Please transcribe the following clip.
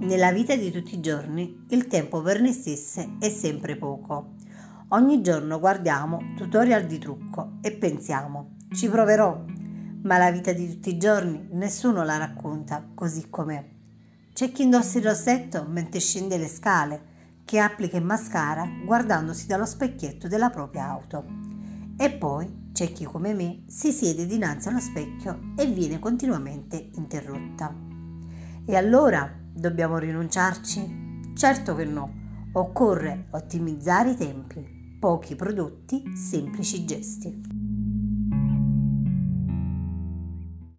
Nella vita di tutti i giorni il tempo per noi stesse è sempre poco. Ogni giorno guardiamo tutorial di trucco e pensiamo, ci proverò, ma la vita di tutti i giorni nessuno la racconta così com'è. C'è chi indossa il rossetto mentre scende le scale, che applica il mascara guardandosi dallo specchietto della propria auto. E poi c'è chi come me si siede dinanzi allo specchio e viene continuamente interrotta. E allora Dobbiamo rinunciarci? Certo che no. Occorre ottimizzare i tempi, pochi prodotti, semplici gesti.